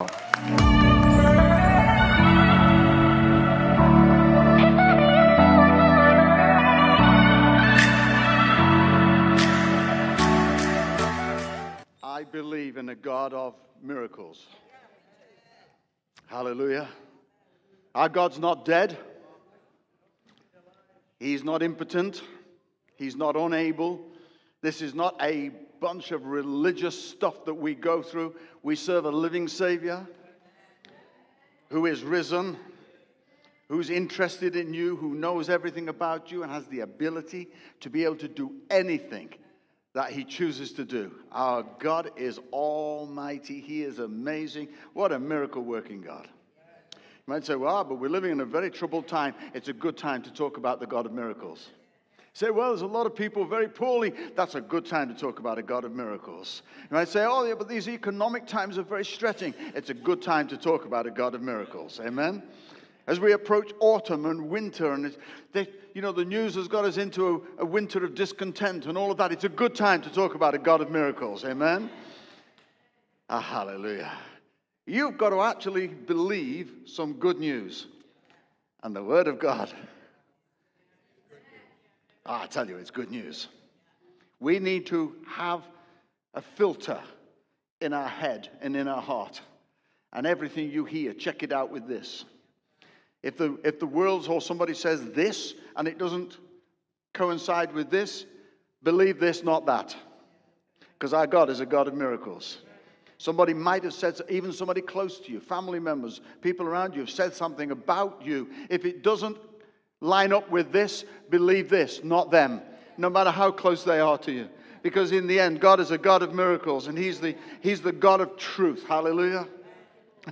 I believe in a God of miracles. Hallelujah. Our God's not dead. He's not impotent. He's not unable. This is not a bunch of religious stuff that we go through. We serve a living Savior who is risen, who's interested in you, who knows everything about you, and has the ability to be able to do anything that He chooses to do. Our God is almighty, He is amazing. What a miracle working God. You might say, well, ah, but we're living in a very troubled time. It's a good time to talk about the God of miracles. Say, well, there's a lot of people very poorly. That's a good time to talk about a God of miracles. You might say, oh, yeah, but these economic times are very stretching. It's a good time to talk about a God of miracles. Amen? As we approach autumn and winter, and they, you know, the news has got us into a, a winter of discontent and all of that, it's a good time to talk about a God of miracles. Amen? Ah, hallelujah. You've got to actually believe some good news and the Word of God. Oh, I tell you, it's good news. We need to have a filter in our head and in our heart. And everything you hear, check it out with this. If the, if the world's or somebody says this and it doesn't coincide with this, believe this, not that. Because our God is a God of miracles. Somebody might have said, even somebody close to you, family members, people around you have said something about you. If it doesn't line up with this, believe this, not them, no matter how close they are to you. Because in the end, God is a God of miracles and He's the, he's the God of truth. Hallelujah.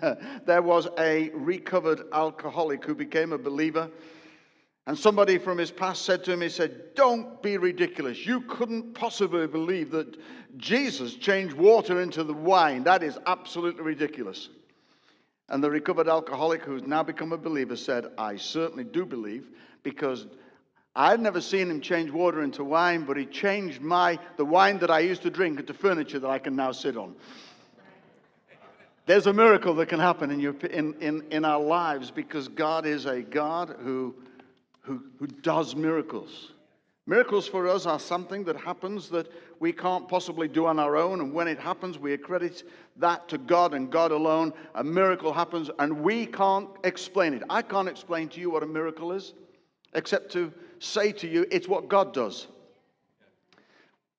there was a recovered alcoholic who became a believer. And somebody from his past said to him, He said, Don't be ridiculous. You couldn't possibly believe that Jesus changed water into the wine. That is absolutely ridiculous. And the recovered alcoholic, who's now become a believer, said, I certainly do believe because I've never seen him change water into wine, but he changed my the wine that I used to drink into furniture that I can now sit on. There's a miracle that can happen in, your, in, in, in our lives because God is a God who, who, who does miracles. Miracles for us are something that happens that we can't possibly do on our own. And when it happens, we accredit that to God and God alone. A miracle happens and we can't explain it. I can't explain to you what a miracle is, except to say to you, it's what God does.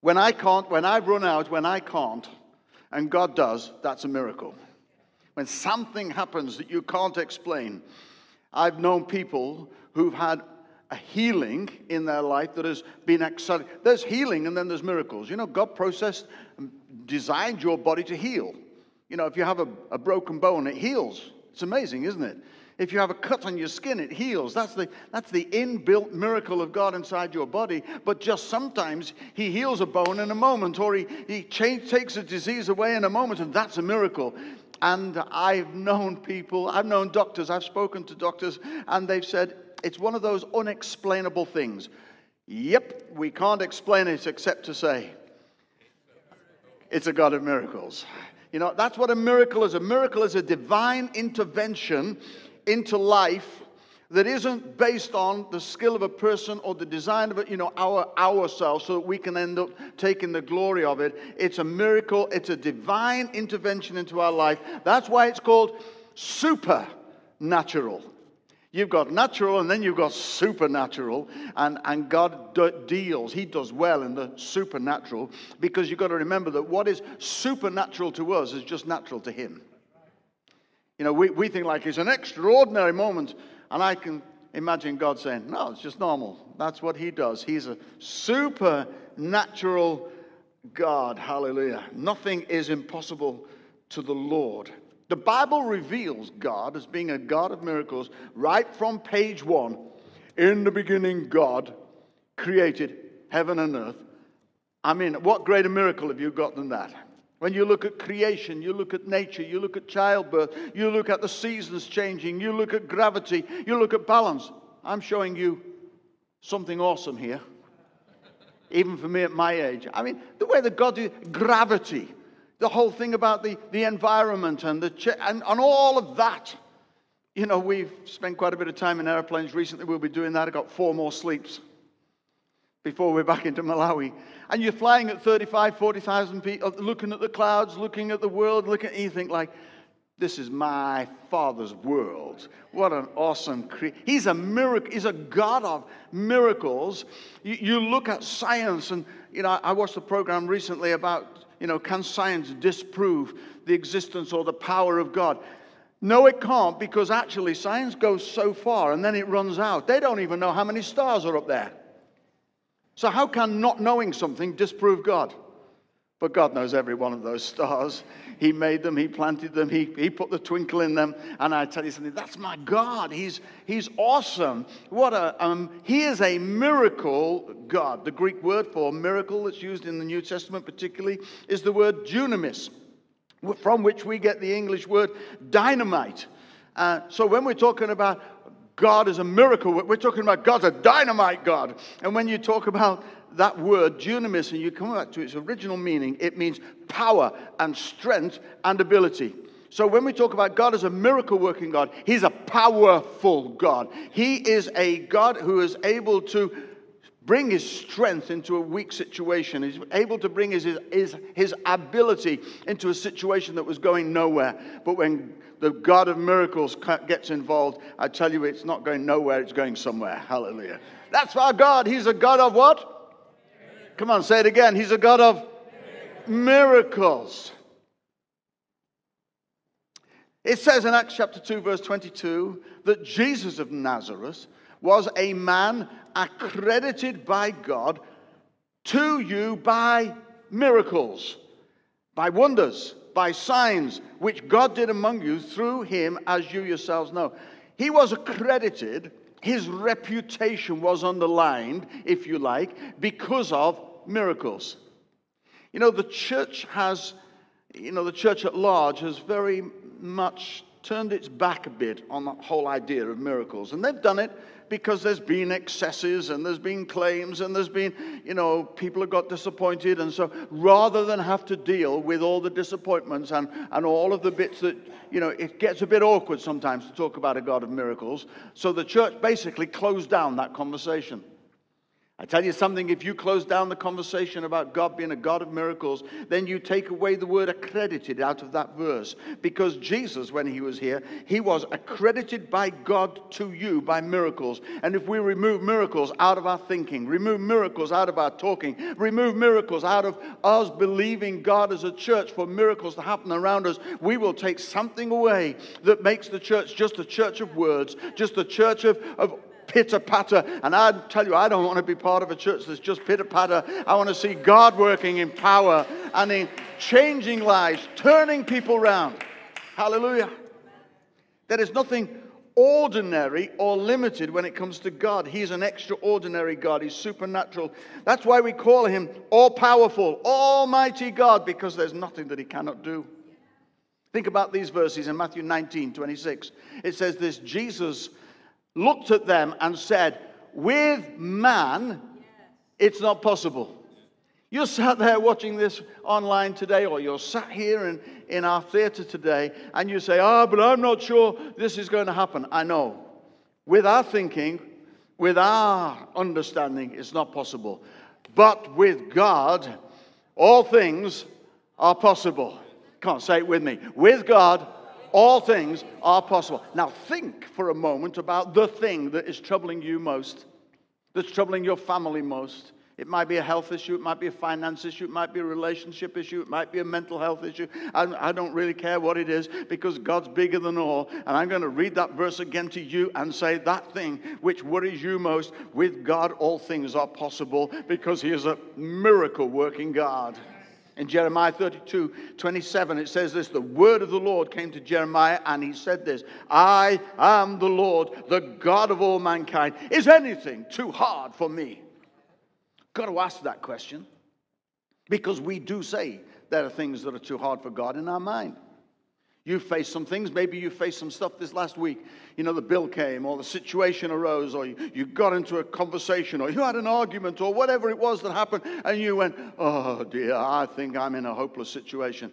When I can't, when I've run out, when I can't, and God does, that's a miracle. When something happens that you can't explain, I've known people who've had a healing in their life that has been exciting. There's healing and then there's miracles. You know, God processed, designed your body to heal. You know, if you have a, a broken bone, it heals. It's amazing, isn't it? If you have a cut on your skin, it heals. That's the, that's the inbuilt miracle of God inside your body. But just sometimes He heals a bone in a moment, or He, he change, takes a disease away in a moment, and that's a miracle. And I've known people, I've known doctors, I've spoken to doctors, and they've said, it's one of those unexplainable things. Yep, we can't explain it except to say it's a God of miracles. You know, that's what a miracle is. A miracle is a divine intervention into life that isn't based on the skill of a person or the design of it, you know, our ourselves, so that we can end up taking the glory of it. It's a miracle, it's a divine intervention into our life. That's why it's called supernatural. You've got natural and then you've got supernatural, and, and God d- deals. He does well in the supernatural because you've got to remember that what is supernatural to us is just natural to Him. You know, we, we think like it's an extraordinary moment, and I can imagine God saying, No, it's just normal. That's what He does. He's a supernatural God. Hallelujah. Nothing is impossible to the Lord. The Bible reveals God as being a God of miracles right from page one. In the beginning, God created heaven and earth. I mean, what greater miracle have you got than that? When you look at creation, you look at nature, you look at childbirth, you look at the seasons changing, you look at gravity, you look at balance. I'm showing you something awesome here, even for me at my age. I mean, the way that God did gravity. The whole thing about the, the environment and, the, and, and all of that. You know, we've spent quite a bit of time in airplanes recently. We'll be doing that. I've got four more sleeps before we're back into Malawi. And you're flying at 35, 40,000 feet, uh, looking at the clouds, looking at the world, looking at you think like, this is my father's world. What an awesome creator. He's a miracle. He's a God of miracles. You, you, look at science, and, you know, I watched a program recently about, you know, can science disprove the existence or the power of God? No, it can't, because actually science goes so far and then it runs out. They don't even know how many stars are up there. So, how can not knowing something disprove God? But God knows every one of those stars. He made them, He planted them, He, he put the twinkle in them. And I tell you something, that's my God. He's, he's awesome. What a, um, he is a miracle God. The Greek word for miracle that's used in the New Testament, particularly, is the word dunamis, from which we get the English word dynamite. Uh, so when we're talking about God is a miracle. We're talking about God's a dynamite God. And when you talk about that word, dunamis, and you come back to its original meaning, it means power and strength and ability. So when we talk about God as a miracle working God, He's a powerful God. He is a God who is able to bring His strength into a weak situation. He's able to bring his, his, his ability into a situation that was going nowhere. But when the God of miracles gets involved, I tell you, it's not going nowhere, it's going somewhere. Hallelujah. That's our God. He's a God of what? Come on, say it again. He's a God of miracles. It says in Acts chapter 2, verse 22, that Jesus of Nazareth was a man accredited by God to you by miracles, by wonders, by signs, which God did among you through him, as you yourselves know. He was accredited, his reputation was underlined, if you like, because of miracles. You know, the church has, you know, the church at large has very much turned its back a bit on the whole idea of miracles. And they've done it because there's been excesses and there's been claims and there's been, you know, people have got disappointed. And so rather than have to deal with all the disappointments and, and all of the bits that, you know, it gets a bit awkward sometimes to talk about a God of miracles. So the church basically closed down that conversation. I tell you something, if you close down the conversation about God being a God of miracles, then you take away the word accredited out of that verse. Because Jesus, when he was here, he was accredited by God to you by miracles. And if we remove miracles out of our thinking, remove miracles out of our talking, remove miracles out of us believing God as a church for miracles to happen around us, we will take something away that makes the church just a church of words, just a church of, of pitter patter. And I tell you, I don't want to be part of a church that's just pitter patter. I want to see God working in power and in changing lives, turning people around. Hallelujah. There is nothing ordinary or limited when it comes to God. He's an extraordinary God. He's supernatural. That's why we call him all powerful, almighty God, because there's nothing that he cannot do. Think about these verses in Matthew 19 26. It says this Jesus looked at them and said, With man, it's not possible. You're sat there watching this online today, or you're sat here in, in our theater today, and you say, Ah, oh, but I'm not sure this is going to happen. I know. With our thinking, with our understanding, it's not possible. But with God, all things are possible. Can't say it with me. With God, all things are possible. Now, think for a moment about the thing that is troubling you most, that's troubling your family most. It might be a health issue, it might be a finance issue, it might be a relationship issue, it might be a mental health issue. I, I, don't really care what it is because God's bigger than all. And I'm going to read that verse again to you and say that thing which worries you most, with God all things are possible because He is a miracle working God. In Jeremiah 32 27, it says this The word of the Lord came to Jeremiah, and he said this I am the Lord, the God of all mankind. Is anything too hard for me? Got to ask that question because we do say there are things that are too hard for God in our mind. You faced some things. Maybe you faced some stuff this last week. You know, the bill came, or the situation arose, or you, you, got into a conversation, or you had an argument, or whatever it was that happened, and you went, Oh dear, I think I'm in a hopeless situation.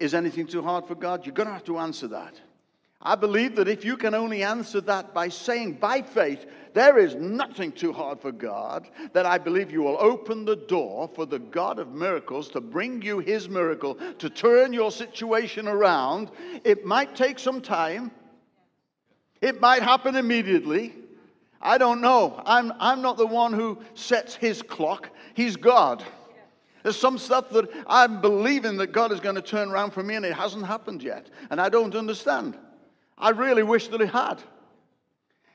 Is anything too hard for God? You're going to have to answer that. I believe that if you can only answer that by saying by faith, there is nothing too hard for God, that I believe you will open the door for the God of miracles to bring you his miracle, to turn your situation around. It might take some time, it might happen immediately. I don't know. I'm, I'm not the one who sets his clock, he's God. There's some stuff that I'm believing that God is going to turn around for me, and it hasn't happened yet. And I don't understand. I really wish that it had.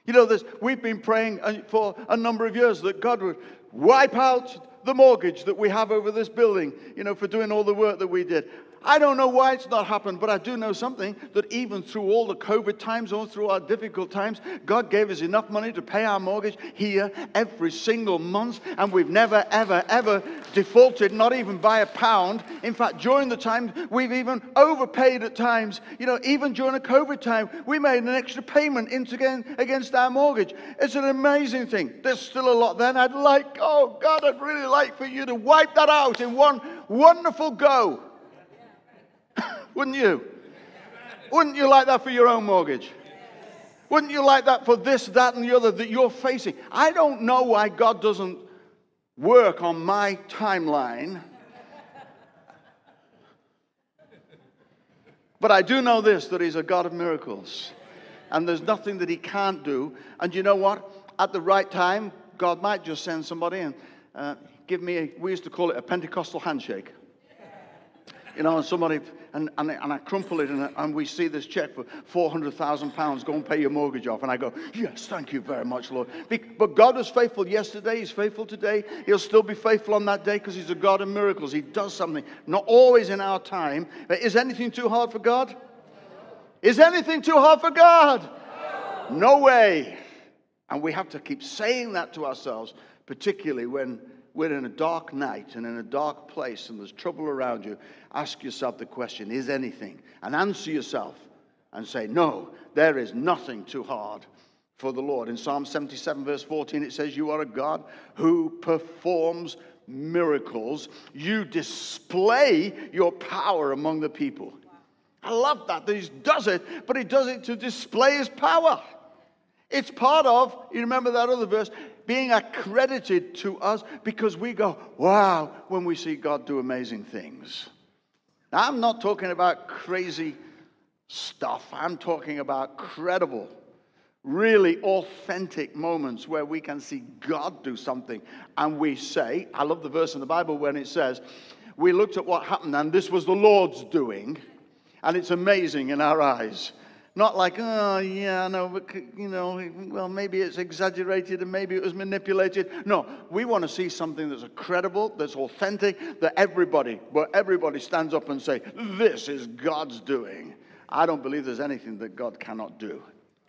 You know, this, we've been praying uh, for a number of years that God would wipe out the mortgage that we have over this building, you know, for doing all the work that we did. I don't know why it's not happened, but I do know something that even through all the COVID times, all through our difficult times, God gave us enough money to pay our mortgage here every single month, and we've never, ever, ever defaulted, not even by a pound. In fact, during the time, we've even overpaid at times. You know, even during a COVID time, we made an extra payment into, against our mortgage. It's an amazing thing. There's still a lot then. I'd like, oh God, I'd really like for you to wipe that out in one wonderful go. Wouldn't you? Wouldn't you like that for your own mortgage? Wouldn't you like that for this, that, and the other that you're facing? I don't know why God doesn't work on my timeline. But I do know this that He's a God of miracles. And there's nothing that He can't do. And you know what? At the right time, God might just send somebody and uh, give me, a, we used to call it a Pentecostal handshake. You know, and somebody and, and, and I crumple it and, and we see this check for £400,000. Go and pay your mortgage off. And I go, Yes, thank you very much, Lord. But God was faithful yesterday. He's faithful today. He'll still be faithful on that day because He's a God of miracles. He does something, not always in our time. Is anything too hard for God? Is anything too hard for God? No way. And we have to keep saying that to ourselves, particularly when we're in a dark night and in a dark place and there's trouble around you, ask yourself the question is anything? And answer yourself and say, no, there is nothing too hard for the Lord. In Psalm 77, verse 14, it says, You are a God who performs miracles. You display your power among the people. I love that, that he does it, but he does it to display his power. It's part of, you remember that other verse, being accredited to us because we go, wow, when we see God do amazing things. Now, I'm not talking about crazy stuff, I'm talking about credible, really authentic moments where we can see God do something. And we say, I love the verse in the Bible when it says, we looked at what happened and this was the Lord's doing, and it's amazing in our eyes. Not like, oh, yeah, no, but, you know, well, maybe it's exaggerated and maybe it was manipulated. No, we want to see something that's credible, that's authentic, that everybody, where everybody stands up and say, this is God's doing. I don't believe there's anything that God cannot do.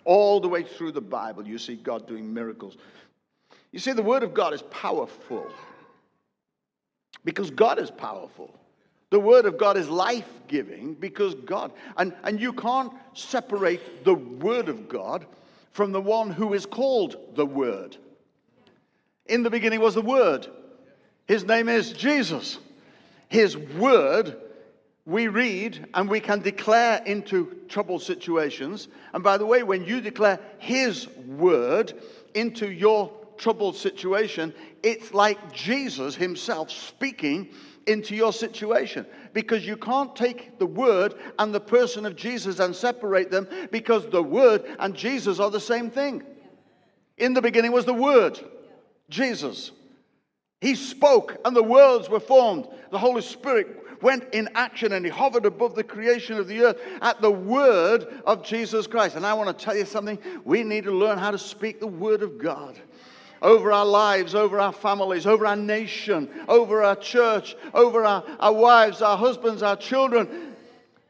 All the way through the Bible, you see God doing miracles. You see, the Word of God is powerful because God is powerful. The Word of God is life giving because God, and, and you can't separate the Word of God from the one who is called the Word. In the beginning was the Word. His name is Jesus. His Word we read and we can declare into troubled situations. And by the way, when you declare His Word into your troubled situation, it's like Jesus Himself speaking into your situation because you can't take the word and the person of Jesus and separate them because the word and Jesus are the same thing. In the beginning was the word, Jesus. He spoke and the worlds were formed. The Holy Spirit went in action and he hovered above the creation of the earth at the word of Jesus Christ. And I want to tell you something. We need to learn how to speak the word of God over our lives, over our families, over our nation, over our church, over our, our wives, our husbands, our children.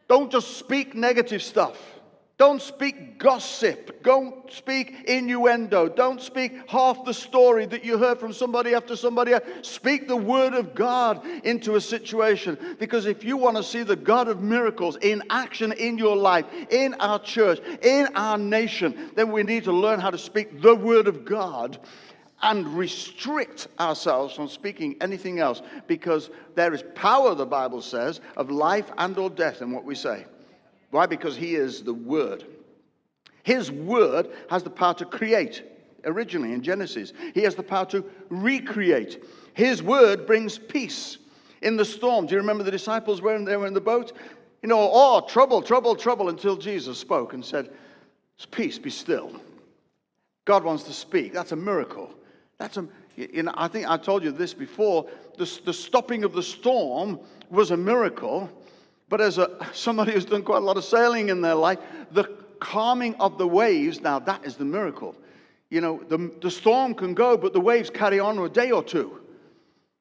Don't just speak negative stuff. Don't speak gossip. Don't speak innuendo. Don't speak half the story that you heard from somebody after somebody. Speak the word of God into a situation. Because if you want to see the God of miracles in action in your life, in our church, in our nation, then we need to learn how to speak the word of God and restrict ourselves from speaking anything else because there is power the bible says of life and or death in what we say why? Because He is the Word. His Word has the power to create originally in Genesis, He has the power to recreate. His Word brings peace in the storm. Do you remember the disciples when they were in the boat? You know, oh, trouble, trouble, trouble, until Jesus spoke and said, Peace, be still. God wants to speak. That's a miracle. That's a, you know, I think I told you this before. The, the stopping of the storm was a miracle. But as a, somebody who's done quite a lot of sailing in their life, the calming of the waves, now that is the miracle. You know, the, the storm can go, but the waves carry on a day or two.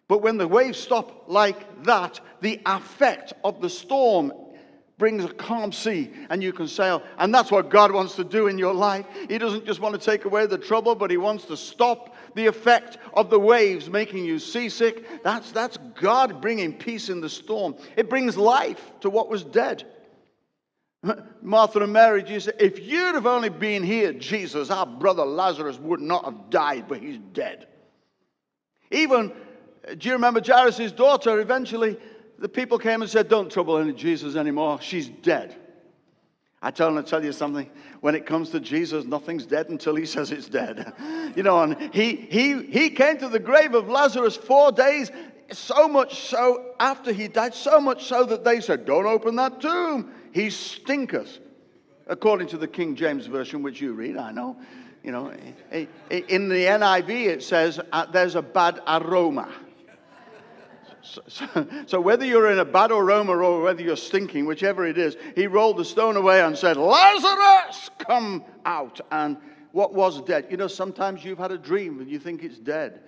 But when the waves stop like that, the effect of the storm brings a calm sea and you can sail. And that's what God wants to do in your life. He doesn't just want to take away the trouble, but He wants to stop the effect of the waves making you seasick. That's, that's God bringing peace in the storm. It brings life to what was dead. Martha and Mary, Jesus, if you'd have only been here, Jesus, our brother Lazarus would not have died, but he's dead. Even, uh, do you remember Jairus' daughter? Eventually, the people came and said, Don't trouble any Jesus anymore. She's dead. I tell to tell you something. When it comes to Jesus, nothing's dead until he says it's dead. you know, and he, he, he came to the grave of Lazarus four days, so much so after he died, so much so that they said, Don't open that tomb. He stinketh. According to the King James Version, which you read, I know. You know, in the NIV it says uh, there's a bad aroma. So, so, so, whether you're in a bad aroma or whether you're stinking, whichever it is, he rolled the stone away and said, Lazarus, come out. And what was dead? You know, sometimes you've had a dream and you think it's dead.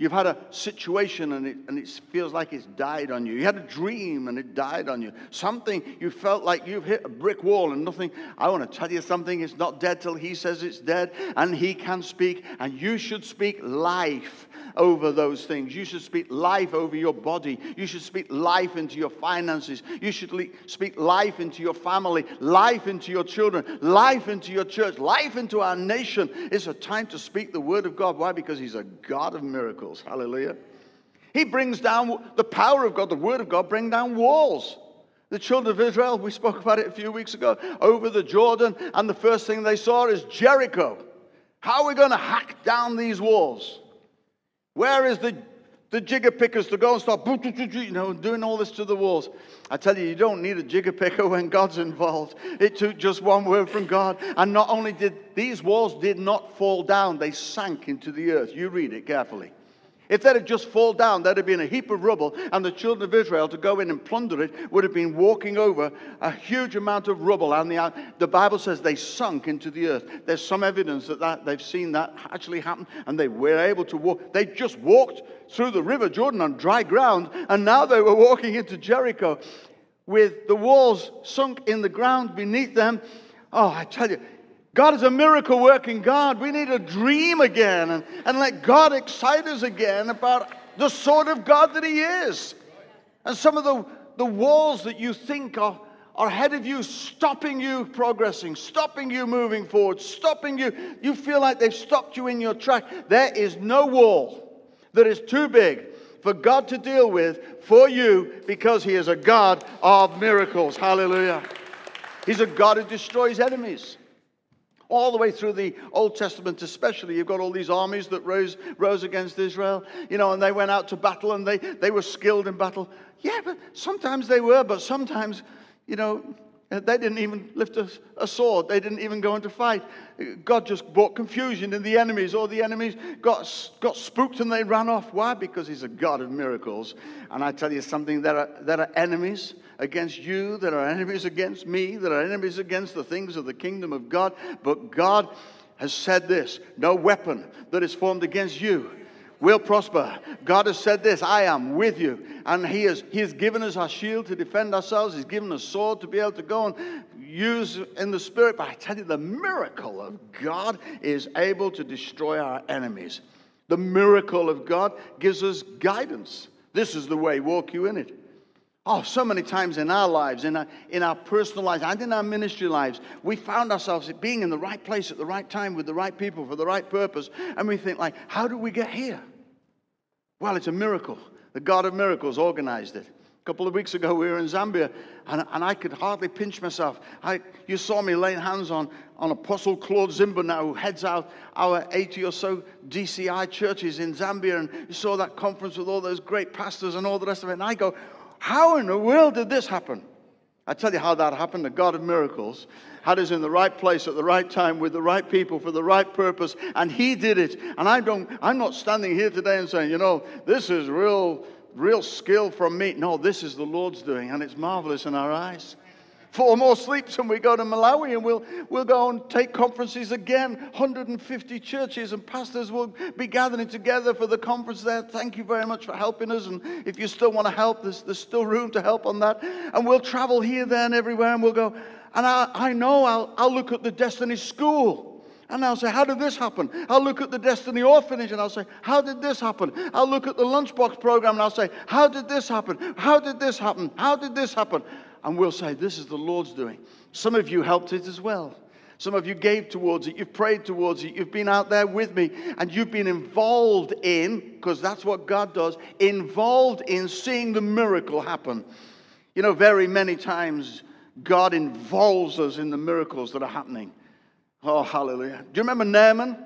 You've had a situation and it, and it feels like it's died on you. You had a dream and it died on you. Something you felt like you've hit a brick wall and nothing. I want to tell you something. It's not dead till he says it's dead and he can speak. And you should speak life over those things. You should speak life over your body. You should speak life into your finances. You should le- speak life into your family, life into your children, life into your church, life into our nation. It's a time to speak the word of God. Why? Because he's a God of miracles Hallelujah. He brings down the power of God, the word of God, bring down walls. The children of Israel, we spoke about it a few weeks ago, over the Jordan, and the first thing they saw is Jericho. How are we going to hack down these walls? Where is the, the jigger pickers to go and start you know, doing all this to the walls? I tell you, you don't need a jigger picker when God's involved. It took just one word from God. And not only did these walls did not fall down, they sank into the earth. You read it carefully. If that had just fallen down, there'd have been a heap of rubble, and the children of Israel to go in and plunder it would have been walking over a huge amount of rubble. And the, uh, the Bible says they sunk into the earth. There's some evidence that, that they've seen that actually happen, and they were able to walk. They just walked through the river Jordan on dry ground, and now they were walking into Jericho with the walls sunk in the ground beneath them. Oh, I tell you, God is a miracle working God. We need to dream again and, and let God excite us again about the sort of God that He is. And some of the, the walls that you think are, are ahead of you, stopping you progressing, stopping you moving forward, stopping you. You feel like they've stopped you in your track. There is no wall that is too big for God to deal with for you because He is a God of miracles. Hallelujah. He's a God who destroys enemies all the way through the Old Testament, especially. You've got all these armies that rose, rose against Israel, you know, and they went out to battle and they, they were skilled in battle. Yeah, but sometimes they were, but sometimes, you know, they didn't even lift a, a, sword. They didn't even go into fight. God just brought confusion in the enemies, or the enemies got, got spooked and they ran off. Why? Because He's a God of miracles. And I tell you something, there are, there are enemies against you, that are enemies against me, that are enemies against the things of the kingdom of God. But God has said this no weapon that is formed against you will prosper. God has said this I am with you. And He has, he has given us our shield to defend ourselves. He's given us sword to be able to go and use in the Spirit. But I tell you, the miracle of God is able to destroy our enemies. The miracle of God gives us guidance. This is the way, walk you in it. Oh, so many times in our lives, in our, in our personal lives, and in our ministry lives, we found ourselves being in the right place at the right time with the right people for the right purpose. And we think, like, how do we get here? Well, it's a miracle. The God of miracles organized it. A couple of weeks ago, we were in Zambia, and, and I could hardly pinch myself. I, you saw me laying hands on, on Apostle Claude Zimba now, who heads out our 80 or so DCI churches in Zambia. And you saw that conference with all those great pastors and all the rest of it. And I go, How in the world did this happen? I tell you how that happened. The God of miracles had us in the right place at the right time with the right people for the right purpose, and He did it. And I don't, I'm not standing here today and saying, you know, this is real real skill from me. No, this is the Lord's doing, and it's marvelous in our eyes. Four more sleeps, and we go to Malawi, and we'll, we'll go and take conferences again. 150 churches and pastors will be gathering together for the conference there. Thank you very much for helping us. And if you still want to help, there's, there's still room to help on that. And we'll travel here, there, and everywhere, and we'll go. And I, I know I'll, I'll look at the Destiny School and I'll say, How did this happen? I'll look at the Destiny Orphanage and I'll say, How did this happen? I'll look at the Lunchbox program and I'll say, How did this happen? How did this happen? How did this happen? And we'll say, This is the Lord's doing. Some of you helped it as well. Some of you gave towards it, you've prayed towards it, you've been out there with me, and you've been involved in, because that's what God does, involved in seeing the miracle happen. You know, very many times God involves us in the miracles that are happening. Oh, hallelujah. Do you remember Naaman?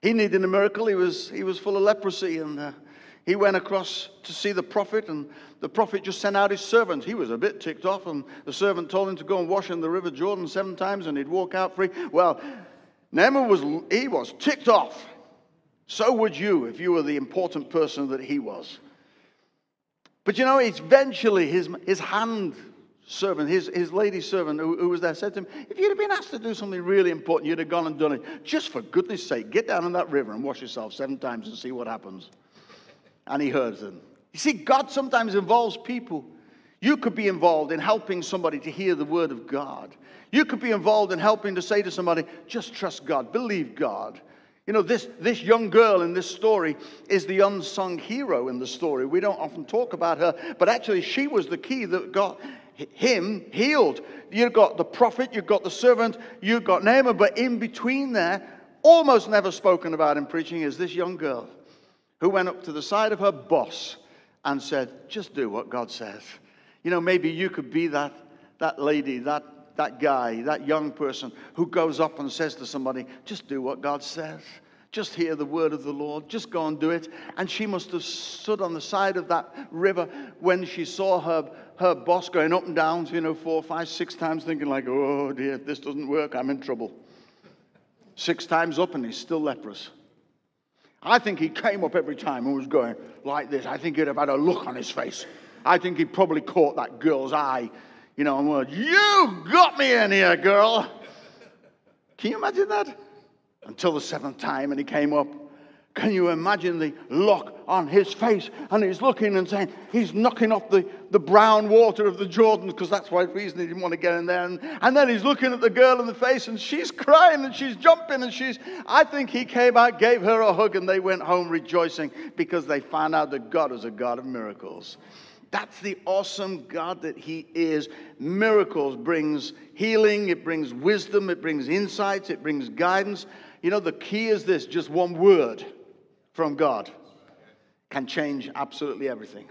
He needed a miracle. He was, he was full of leprosy, and uh, he went across to see the prophet, and the prophet just sent out his servant. He was a bit ticked off, and the servant told him to go and wash in the river Jordan seven times, and he'd walk out free. Well, Naaman was, he was ticked off. So would you if you were the important person that he was. But you know, eventually his, his hand servant, his, his lady servant who, who, was there, said to him, If you'd have been asked to do something really important, you'd have gone and done it. Just for goodness sake, get down in that river and wash yourself seven times and see what happens. And he heard them. You see, God sometimes involves people. You could be involved in helping somebody to hear the word of God. You could be involved in helping to say to somebody, just trust God, believe God. You know, this, this young girl in this story is the unsung hero in the story. We don't often talk about her, but actually, she was the key that got him healed. You've got the prophet, you've got the servant, you've got Naaman, but in between there, almost never spoken about in preaching, is this young girl who went up to the side of her boss and said, Just do what God says. You know, maybe you could be that, that lady, that, that guy, that young person who goes up and says to somebody, Just do what God says. Just hear the word of the Lord. Just go and do it. And she must have stood on the side of that river when she saw her, her boss going up and down, you know, four, five, six times, thinking, like, oh dear, if this doesn't work, I'm in trouble. Six times up, and he's still leprous. I think he came up every time and was going like this. I think he'd have had a look on his face. I think he probably caught that girl's eye, you know, and went, You got me in here, girl. Can you imagine that? until the seventh time and he came up. Can you imagine the look on his face? And he's looking and saying, he's knocking off the, the brown water of the Jordan because that's why reason he didn't want to get in there. And, and then he's looking at the girl in the face and she's crying and she's jumping and she's, I think he came out, gave her a hug, and they went home rejoicing because they found out that God is a God of miracles. That's the awesome God that He is. Miracles brings healing, it brings wisdom, it brings insights, it brings guidance. You know, the key is this just one word from God can change absolutely everything.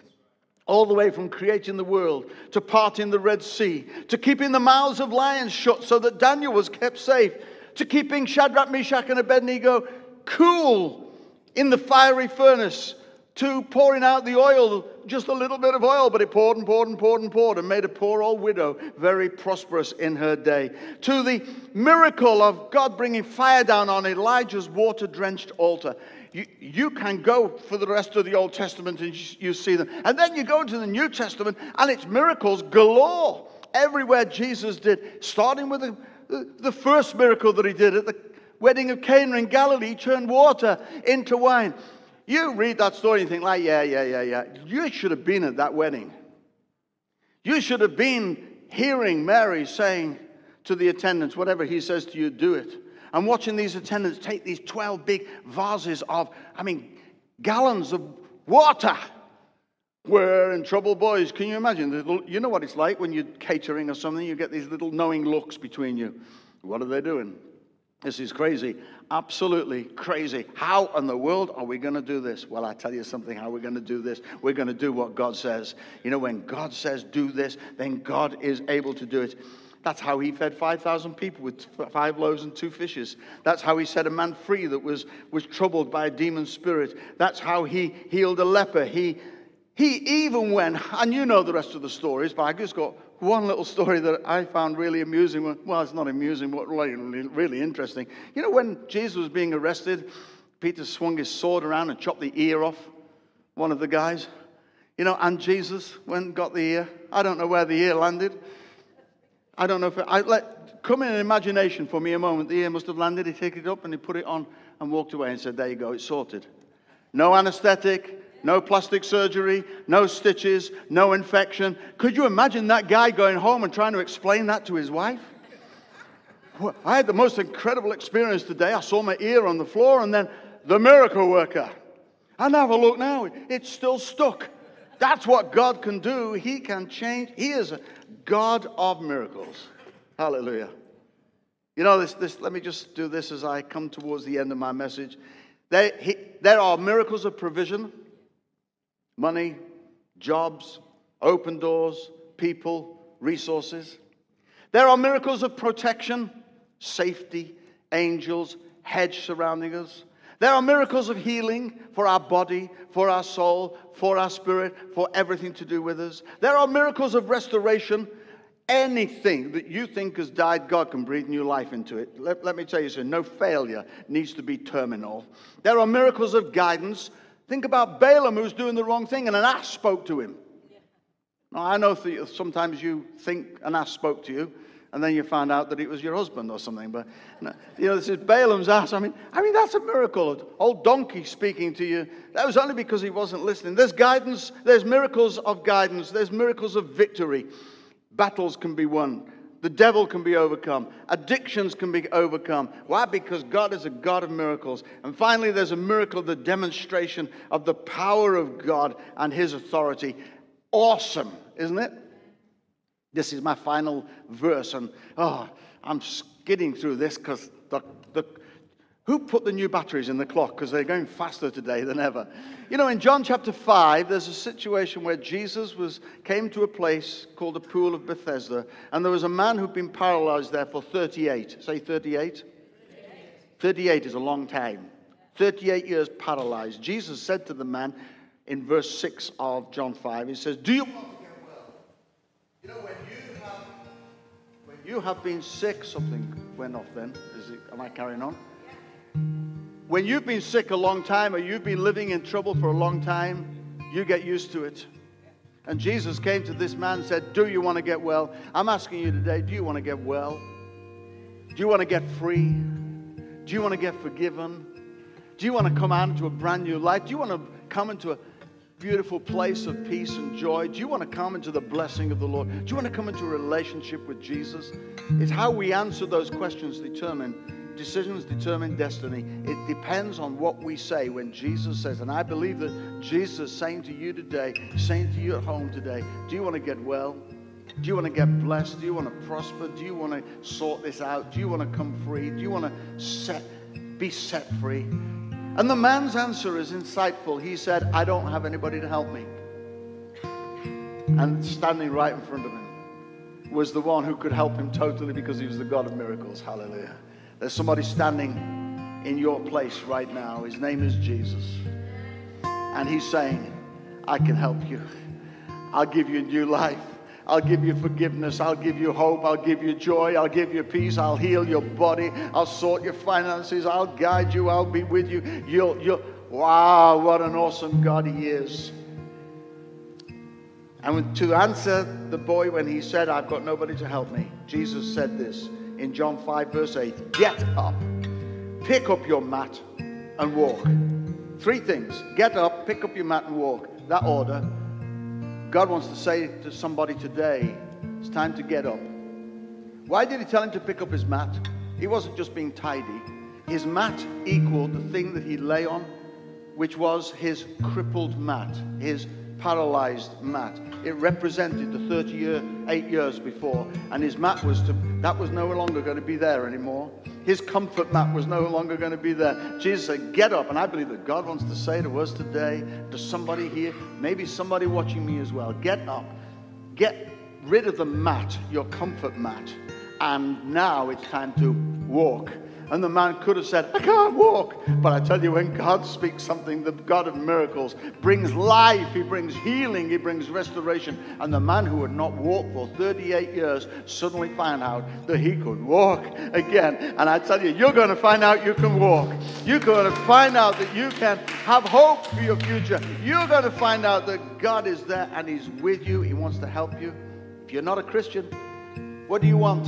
All the way from creating the world to parting the Red Sea, to keeping the mouths of lions shut so that Daniel was kept safe, to keeping Shadrach, Meshach, and Abednego cool in the fiery furnace, to pouring out the oil, just a little bit of oil, but it poured and poured and poured and poured and made a poor old widow very prosperous in her day. To the miracle of God bringing fire down on Elijah's water drenched altar. You, you can go for the rest of the Old Testament and you see them. And then you go into the New Testament and it's miracles galore everywhere Jesus did, starting with the, the, the first miracle that he did at the wedding of Cana in Galilee, he turned water into wine. You read that story and think, like, yeah, yeah, yeah, yeah. You should have been at that wedding. You should have been hearing Mary saying to the attendants, whatever he says to you, do it. And watching these attendants take these 12 big vases of, I mean, gallons of water. We're in trouble, boys. Can you imagine? You know what it's like when you're catering or something, you get these little knowing looks between you. What are they doing? This is crazy. Absolutely crazy. How in the world are we going to do this? Well, I tell you something how we're going to do this. We're going to do what God says. You know, when God says do this, then God is able to do it. That's how he fed 5,000 people with five loaves and two fishes. That's how he set a man free that was, was troubled by a demon spirit. That's how he healed a leper. He, he even went, and you know the rest of the stories, but I just got one little story that I found really amusing. Well, it's not amusing, but really, really interesting. You know, when Jesus was being arrested, Peter swung his sword around and chopped the ear off one of the guys. You know, and Jesus went and got the ear. I don't know where the ear landed. I don't know if it, I let come in an imagination for me a moment. The ear must have landed. He took it up and he put it on and walked away and said, "There you go, it's sorted. No anesthetic, no plastic surgery, no stitches, no infection." Could you imagine that guy going home and trying to explain that to his wife? I had the most incredible experience today. I saw my ear on the floor and then the miracle worker. And have a look now, it's still stuck. That's what God can do. He can change. He is a God of miracles. Hallelujah. You know, this, this, let me just do this as I come towards the end of my message. There, he, there are miracles of provision money, jobs, open doors, people, resources. There are miracles of protection, safety, angels, hedge surrounding us. There are miracles of healing for our body, for our soul, for our spirit, for everything to do with us. There are miracles of restoration. Anything that you think has died, God can breathe new life into it. Let, let me tell you something no failure needs to be terminal. There are miracles of guidance. Think about Balaam who's doing the wrong thing and an ass spoke to him. Now, I know sometimes you think an ass spoke to you and then you find out that it was your husband or something. But you know, this is Balaam's ass. I mean, I mean that's a miracle. Old donkey speaking to you. That was only because he wasn't listening. There's guidance. There's miracles of guidance. There's miracles of victory. Battles can be won. The devil can be overcome. Addictions can be overcome. Why? Because God is a God of miracles. And finally, there's a miracle, the demonstration of the power of God and his authority. Awesome, isn't it? This is my final verse, and oh, I'm skidding through this because the, the, who put the new batteries in the clock? Because they're going faster today than ever. You know, in John chapter 5, there's a situation where Jesus was, came to a place called the Pool of Bethesda, and there was a man who'd been paralyzed there for 38. Say 38? 38 is a long time. 38 years paralyzed. Jesus said to the man in verse 6 of John 5, He says, Do you you know, when you have, when you have been sick, something went off then. Is it, am I carrying on? When you've been sick a long time or you've been living in trouble for a long time, you get used to it. And Jesus came to this man and said, Do you want to get well? I'm asking you today, do you want to get well? Do you want to get free? Do you want to get forgiven? Do you want to come out into a brand new life? Do you want to come into a beautiful place of peace and joy? Do you want to come into the blessing of the Lord? Do you want to come into a relationship with Jesus? It's how we answer those questions determine decisions determine destiny. It depends on what we say when Jesus says. And I believe that Jesus is saying to you today, saying to you at home today, do you want to get well? Do you want to get blessed? Do you want to prosper? Do you want to sort this out? Do you want to come free? Do you want to set be set free? And the man's answer is insightful. He said, I don't have anybody to help me. And standing right in front of him was the one who could help him totally because he was the God of miracles. Hallelujah. There's somebody standing in your place right now. His name is Jesus. And he's saying, I can help you. I'll give you a new life. I'll give you forgiveness. I'll give you hope. I'll give you joy. I'll give you peace. I'll heal your body. I'll sort your finances. I'll guide you. I'll be with you. You'll, you'll, wow, what an awesome God He is. And to answer the boy when he said, I've got nobody to help me, Jesus said this in John 5, verse 8 Get up, pick up your mat, and walk. Three things get up, pick up your mat, and walk. That order. God wants to say to somebody today, it's time to get up. Why did he tell him to pick up his mat? He wasn't just being tidy. His mat equaled the thing that he lay on, which was his crippled mat, his paralyzed mat. It represented the 30 year, eight years before, and his mat was to, that was no longer going to be there anymore. His comfort mat was no longer going to be there. Jesus said, Get up. And I believe that God wants to say to us today, to somebody here, maybe somebody watching me as well, get up. Get rid of the mat, your comfort mat. And now it's time to walk and the man could have said, I can't walk. But I tell you, when God speaks something, the God of miracles brings life, He brings healing, He brings restoration. And the man who had not walked for 38 years suddenly found out that he could walk again. And I tell you, you're going to find out you can walk. You're going to find out that you can have hope for your future. You're going to find out that God is there and He's with you. He wants to help you. If you're not a Christian, what do you want?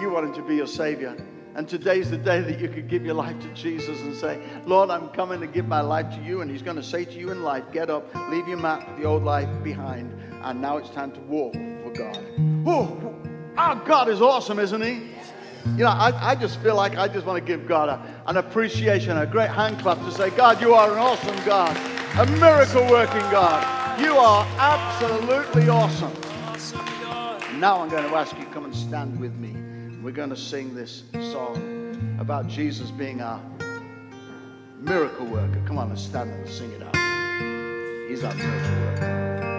You want Him to be your Savior. And today's the day that you could give your life to Jesus and say, Lord, I'm coming to give my life to you. And He's going to say to you in life, get up, leave your map, the old life behind. And now it's time to walk for God. Oh, our God is awesome, isn't He? You know, I, I just feel like I just want to give God a, an appreciation, a great hand clap to say, God, you are an awesome God, a miracle working God. You are absolutely awesome. Now I'm going to ask you, come and stand with me. We're going to sing this song about Jesus being our miracle worker. Come on, let's stand and sing it out. He's our miracle worker.